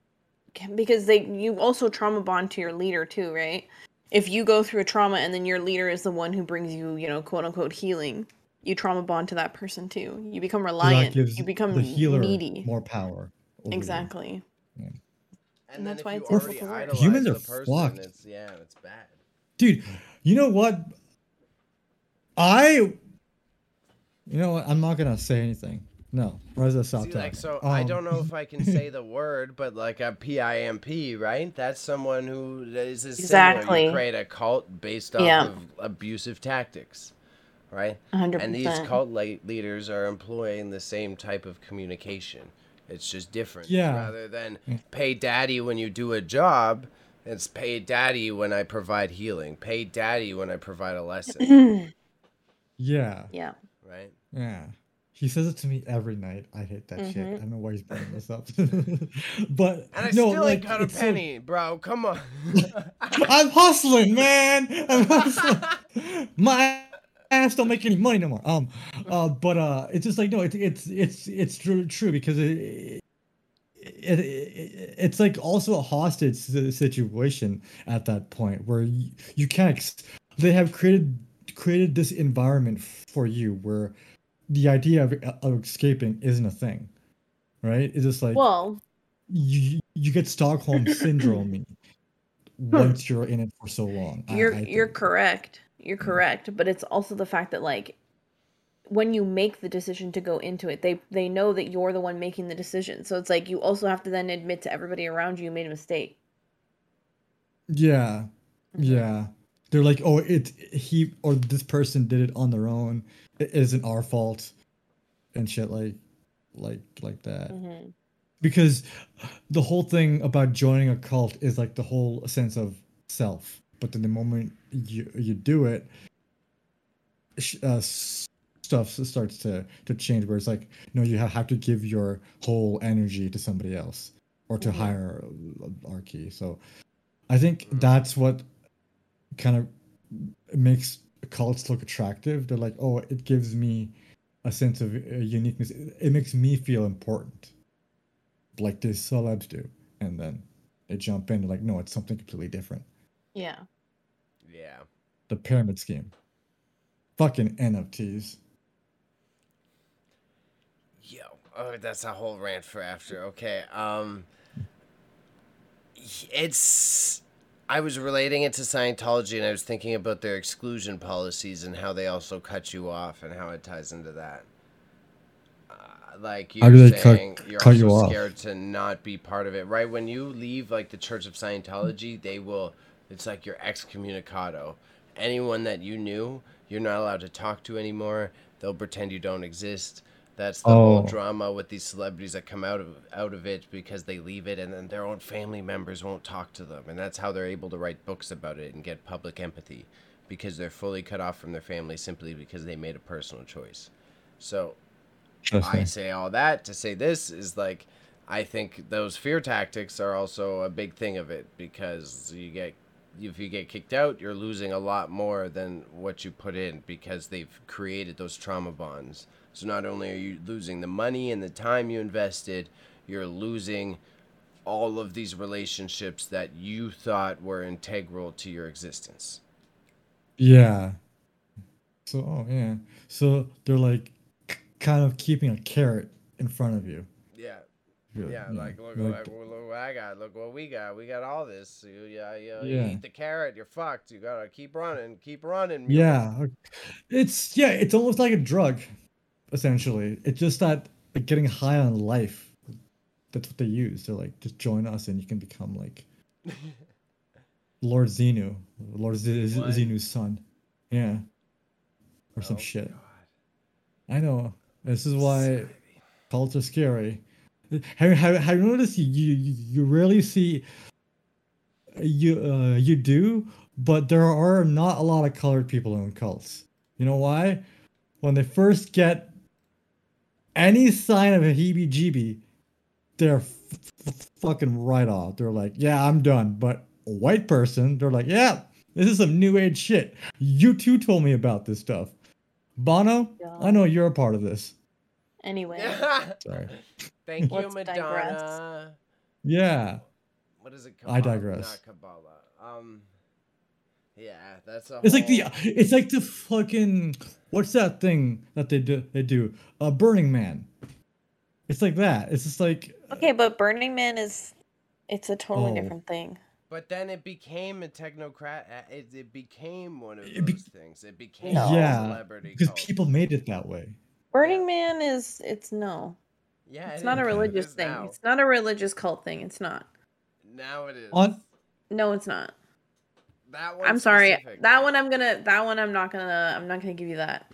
g- because they you also trauma bond to your leader too, right? If you go through a trauma and then your leader is the one who brings you, you know, quote unquote healing, you trauma bond to that person too. You become So that reliant. gives You become the healer needy. more power. over you. Exactly. And, And that's why it's difficult already to work. Humans are person, fucked. It's yeah, it's bad. Dude, you know what? I you know what? I'm not gonna say anything. No. Reza stop See, talking. like, so I Um, don't know if I can say the *laughs* word, but like a PIMP, right? That's someone who is is. Exactly. You create a cult based off Yeah. of abusive tactics, right? 100%. And these cult le- leaders are employing the same type of communication. It's just different. Yeah. Rather than pay daddy when you do a job, it's pay daddy when I provide healing. Pay daddy when I provide a lesson, *clears throat* Yeah. yeah. right? Yeah. He says it to me every night. I hate that shit. I don't know why he's bringing this up. *laughs* but And I no, still like, ain't got a it's so- penny, bro. Come on. *laughs* I'm hustling, man. I'm hustling. *laughs* My ass don't make any money no more. Um, uh, but uh, it's just like no, it's it's it's it's true true because it, it, it it's like also a hostage situation at that point where you, you can't. Ex- they have created created this environment for you where the idea of, of escaping isn't a thing, right? It's just like Well, you you get Stockholm *laughs* syndrome once you're in it for so long. You're I you're correct you're correct but it's also the fact that like when you make the decision to go into it they they know that you're the one making the decision so it's like you also have to then admit to everybody around you you made a mistake Yeah, Mhm. yeah. They're like, oh, it he or this person did it on their own. It isn't our fault, and shit like, like like that. Mhm. Because the whole thing about joining a cult is like the whole sense of self. But then the moment you you do it, uh, stuff starts to to change. Where it's like, no, you have to give your whole energy to somebody else or to Mhm. hire uh, Archie. So I think Mhm. that's what kind of makes cults look attractive. They're like, oh, it gives me a sense of uh, uniqueness. It, it makes me feel important, like these celebs do. And then they jump in. They're like, no, it's something completely different. yeah Yeah. The pyramid scheme. Fucking NFTs. Yo, oh, that's a whole rant for after. Okay, um, it's. I was relating it to Scientology, and I was thinking about their exclusion policies and how they also cut you off, and how it ties into that. Uh, like you're do they cut- saying, you're cut you also off? scared to not be part of it, right? When you leave, like the Church of Scientology, they will. It's like you're excommunicado. Anyone that you knew, you're not allowed to talk to anymore. They'll pretend you don't exist. That's the whole Oh. drama with these celebrities that come out of out of it because they leave it and then their own family members won't talk to them and that's how they're able to write books about it and get public empathy because they're fully cut off from their family simply because they made a personal choice. So I say all that to say this is like I think those fear tactics are also a big thing of it because you get if you get kicked out, you're losing a lot more than what you put in because they've created those trauma bonds. So not only are you losing the money and the time you invested, you're losing all of these relationships that you thought were integral to your existence. Yeah. So, oh, yeah. So they're like kind of keeping a carrot in front of you. Yeah. Really, Yeah, like look, like- like, look what I got. Look what we got. We got all this. You, yeah, yeah, Yeah. You eat the carrot, you're fucked. You gotta keep running, keep running. mule. Yeah, it's yeah, it's almost like a drug, essentially. It's just that like, getting high on life. That's what they use. They're like, just join us and you can become like *laughs* Lord Xenu, Lord Z- Z-? Xenu's son. Yeah, or some Oh, shit. God. I know. This is why cults are scary. Have, have, have you noticed you, you you rarely see you uh, you do, but there are not a lot of colored people in cults. You know why? When they first get any sign of a heebie-jeebie, they're f- f- fucking right off. They're like, "Yeah, I'm done." But a white person, they're like, "Yeah, this is some new age shit. You too told me about this stuff." Bono, I know you're a part of this. Anyway, *laughs* Sorry. Thank you, Let's digress. Madonna. Yeah. What is it? I digress. Not Kabbalah. Um. Yeah, that's a. It's like the it's like the fucking what's that thing that they do they do? Uh Burning Man. It's like that. It's just like okay, but Burning Man is it's a totally Oh. different thing. But then it became a technocrat. uh, It, it became one of It be- those things. It became No. a yeah, celebrity because cult. people made it that way. Burning Man is it's no. Yeah, It's it not a is. It religious is thing. Now. It's not a religious cult thing. It's not. Now it is. On No, it's not. That one. I'm sorry. specifically. That one I'm gonna that one I'm not gonna I'm not gonna give you that.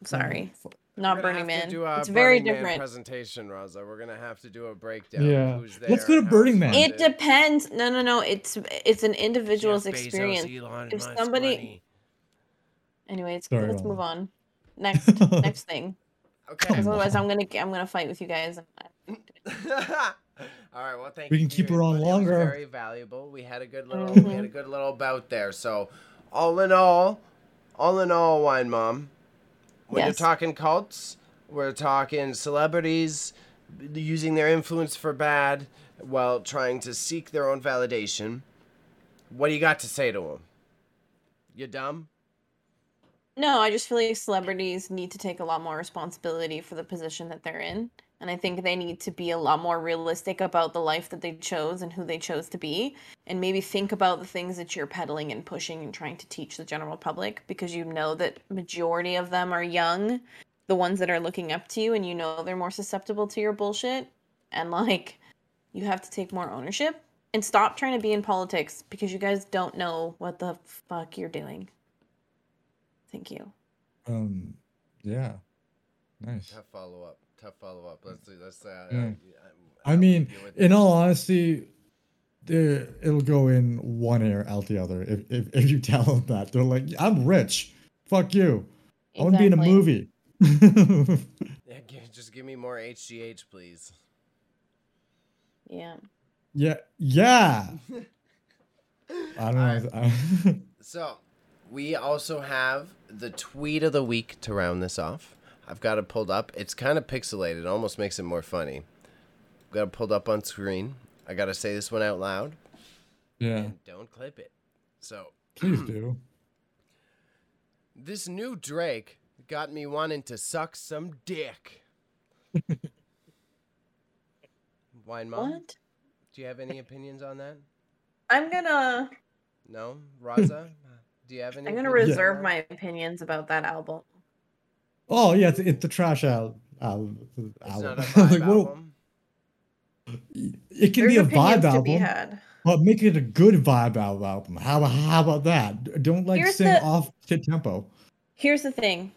I'm sorry. We're Not Burning have to Man. do a It's very Burning Man different. presentation, Rosa. We're gonna have to do a breakdown. Yeah. Of who's there Let's go to Burning Man. It depends. No, no, no. It's it's an individual's Jeff Bezos, experience. Elon If Musk somebody- money. Anyways, Sorry, let's move on. Next *laughs* next thing. Okay. Because otherwise *laughs* I'm gonna I'm gonna fight with you guys. *laughs* All right. Well, thank We you. We can for keep your her on input. It was longer. Very valuable. We had a good little. We had a mm-hmm. good little bout there. So, all in all, all in all, wine mom. When Yes. you're talking cults, we're talking celebrities using their influence for bad while trying to seek their own validation. What do you got to say to them? You dumb? No, I just feel like celebrities need to take a lot more responsibility for the position that they're in. And I think they need to be a lot more realistic about the life that they chose and who they chose to be. And maybe think about the things that you're peddling and pushing and trying to teach the general public because you know that majority of them are young, the ones that are looking up to you, and you know they're more susceptible to your bullshit. And like, you have to take more ownership and stop trying to be in politics because you guys don't know what the fuck you're doing. Thank you. Um yeah. Nice. Tough follow up. Tough follow up. Let's let's. Uh, Yeah. uh, I mean, deal with in all honesty, the- it'll go in one ear out the other. If, if if you tell them that, they're like, "I'm rich. Fuck you. I want to be in a movie." *laughs* Yeah, just give me more HGH, please. Yeah. yeah, yeah. *laughs* I don't know. I- *laughs* So, we also have the tweet of the week to round this off. I've got it pulled up. It's kind of pixelated. It almost makes it more funny. Got it pulled up on screen. I got to say this one out loud. yeah, And don't clip it. So, *clears throat* please do. this new Drake got me wanting to suck some dick. *laughs* Wine mom, What? do you have any opinions on that? I'm gonna No, Raza, do you have any? I'm gonna opinions reserve my opinions about that album. Oh yeah, it's, it's the trash out. Al- It's not album. a *laughs* I vibe like, whoa, album. It can There's be a vibe album, had. but make it a good vibe album. How about how about that? Don't like Here's sing the- off to tempo. Here's the thing.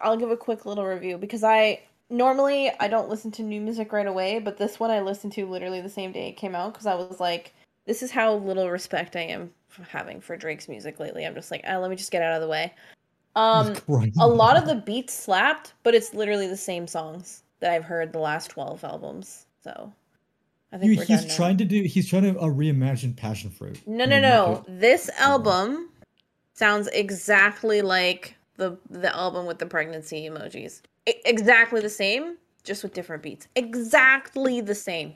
I'll give a quick little review because I normally I don't listen to new music right away, but this one I listened to literally the same day it came out because I was like, this is how little respect I am having for Drake's music lately. I'm just like, oh, let me just get out of the way. Um, Christ. *laughs* a lot of the beats slapped, but it's literally the same songs that I've heard the last 12 albums. So I think He- we're he's done now. trying to do. He's trying to uh, reimagine Passion Fruit. No, and no, no. it- This album sounds exactly like the the album with the pregnancy emojis. I- exactly the same, just with different beats. Exactly the same,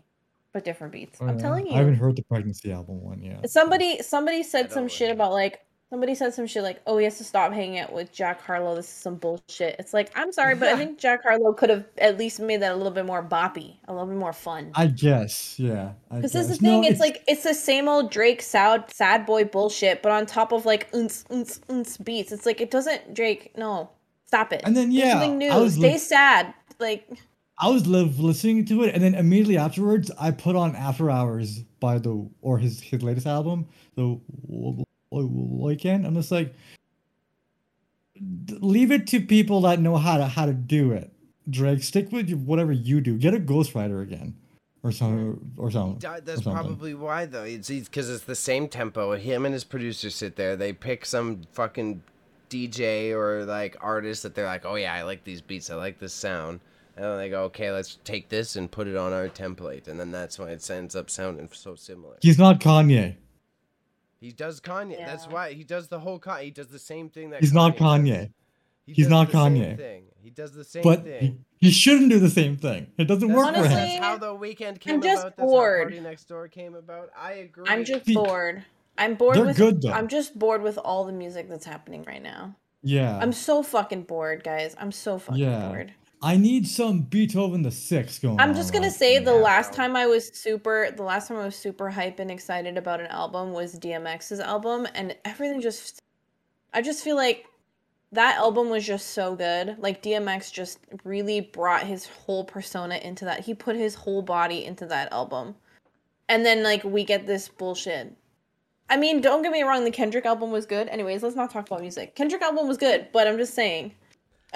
but different beats. Oh, I'm yeah. telling you. I haven't heard the pregnancy album one yet. Somebody somebody said some don't shit it. about like somebody said some shit like, "Oh, he has to stop hanging out with Jack Harlow. This is some bullshit." It's like, I'm sorry, but I think Jack Harlow could have at least made that a little bit more boppy, a little bit more fun. I guess, yeah. Because this is the thing, No, it's, like it's the same old Drake sad sad boy bullshit, but on top of like unts unts unts beats. It's like it doesn't Drake. No, Stop it. And then, yeah, something new. I was Stay sad. Like I was live listening to it, and then immediately afterwards, I put on After Hours by the or his his latest album, the Weeknd. I'm just like, leave it to people that know how to how to do it. Drake, stick with you- whatever you do. Get a ghostwriter again, or some or something. That- or That's something. probably why though. It's because it's the same tempo. Him and his producer sit there. They pick some fucking DJ or like artist that they're like, oh yeah, I like these beats. I like this sound. And then they go, okay, let's take this and put it on our template, and then that's why it ends up sounding so similar. He's not Kanye. He does Kanye. That's why he does the whole. Con- he does the same thing that. He's not does. Kanye. He He's does not the same Kanye. Thing. He does the same But thing. he, he shouldn't do the same thing. It doesn't That's, work for Honestly, him. that's how the Weeknd came just about. That's bored. how PartyNextDoor came about. I agree. I'm just See, bored. I'm bored they're with good, though. I'm just bored with all the music that's happening right now. Yeah. I'm so fucking bored, guys. I'm so fucking Yeah. bored. I need some Beethoven the Sixth going I'm just gonna say the last time I was super the last time I was super hype and excited about an album was DMX's album and everything just I just feel like that album was just so good. Like DMX just really brought his whole persona into that. He put his whole body into that album. And then like we get this bullshit. I mean, don't get me wrong, the Kendrick album was good. Anyways, let's not talk about music. Kendrick album was good, but I'm just saying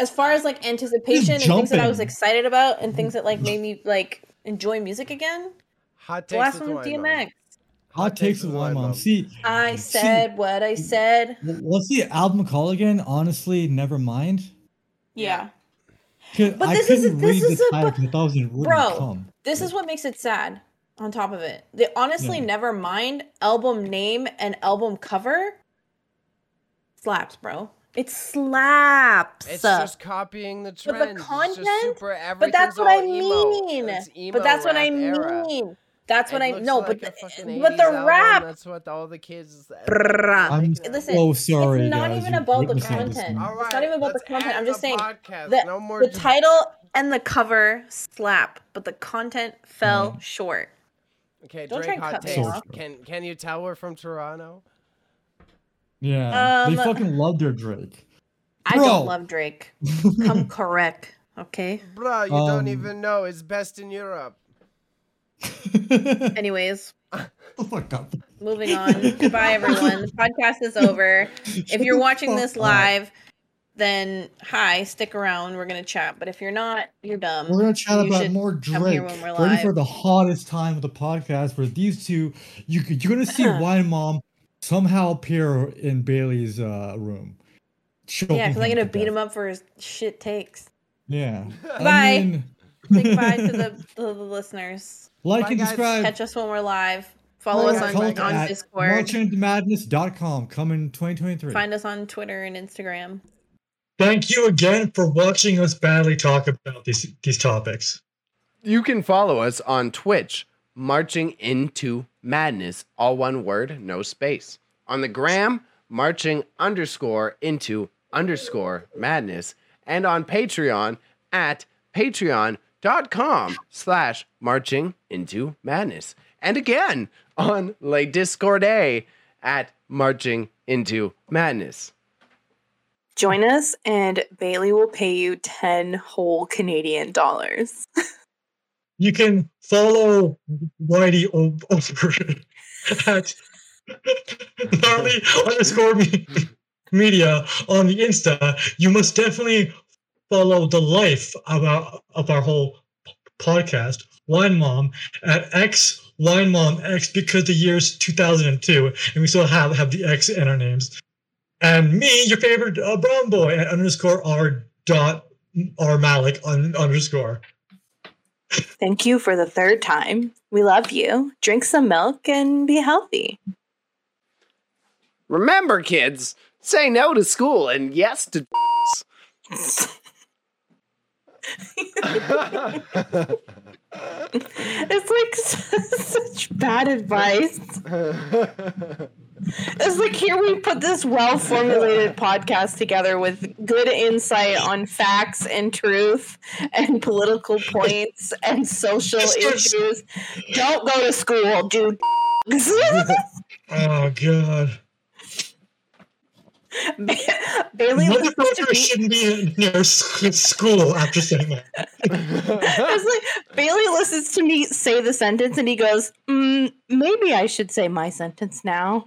as far as like anticipation and things that I was excited about and things that like made me like enjoy music again, Hot the takes last with one was Wine Mom. DMX. Hot takes with one mom. See, I See- said what I said. what's the album called again? Honestly, never mind. Yeah. But I this is- this read the is a- title 'cause it was in written Bro, cum. This is what makes it sad on top of it. The honestly Yeah. never mind album name and album cover slaps, bro. It slaps. It's just copying the trend. But trend. the It's just content- super, but that's what I all emo. mean. It's emo But that's what I rap era. mean. That's what I looks no, like but the, but the album, rap That's what all the kids. Brrrah. I'm like. Listen, so sorry, it's not guys. even about the content. now. All It's not even about the content. I'm just the saying podcast. the, no more the just- title and the cover slap, but the content fell mm-hmm. short. Okay, Don't Drake try and hot cut me takes. Can can you tell we're from Toronto? Yeah, Um, they fucking love their Drake. I Bro. don't love Drake. *laughs* Come correct, okay? Bro, you Um, don't even know. It's best in Europe. *laughs* Anyways, moving on. Goodbye, everyone. The podcast is over. *laughs* If you're watching this live, then hi, stick around. We're gonna chat. But if you're not, you're dumb. We're gonna chat You about more Drake. we're Ready for the hottest time of the podcast where these two You, you're gonna see *sighs* Wine Mom somehow appear in Bayley's uh, room. Yeah, because I'm gonna beat him up for his shit takes. Yeah. *laughs* Bye. then, *laughs* Say goodbye to the, *laughs* to the listeners. like Bye, and guys. subscribe. Catch us when we're live. Follow us on, Cult on at Discord. marchingmadness.com coming 2023. Find us on Twitter and Instagram. Thank you again for watching us badly talk about these these topics. You can follow us on Twitch, Marching Into Madness, all one word, no space. On the gram, Marching underscore into underscore madness. And on Patreon at patreon.com slash marching into madness. And again on Le Discord at marching into madness. Join us, and Bayley will pay you 10 whole Canadian dollars. *laughs* You can follow Whitey over *laughs* at gnarly underscore me- media on the Insta. You must definitely follow the life of our of our whole podcast, Wine Mom, at X Wine Mom X because the year's 2002, and we still have have the X in our names. And me, your favorite uh, brown boy, at underscore r dot r malik un, underscore. Thank you for the third time. We love you. Drink some milk and be healthy. Remember, kids, say no to school and yes to. *laughs* It's like *laughs* such bad advice. *laughs* It's like here we put this well formulated podcast together with good insight on facts and truth and political points and social issues. Don't go to school, dude. Oh god. Ba- Bayley listens to Motherfucker me. shouldn't be in school after saying that. Like, Bayley listens to me say the sentence and he goes, mm, maybe I should say my sentence now.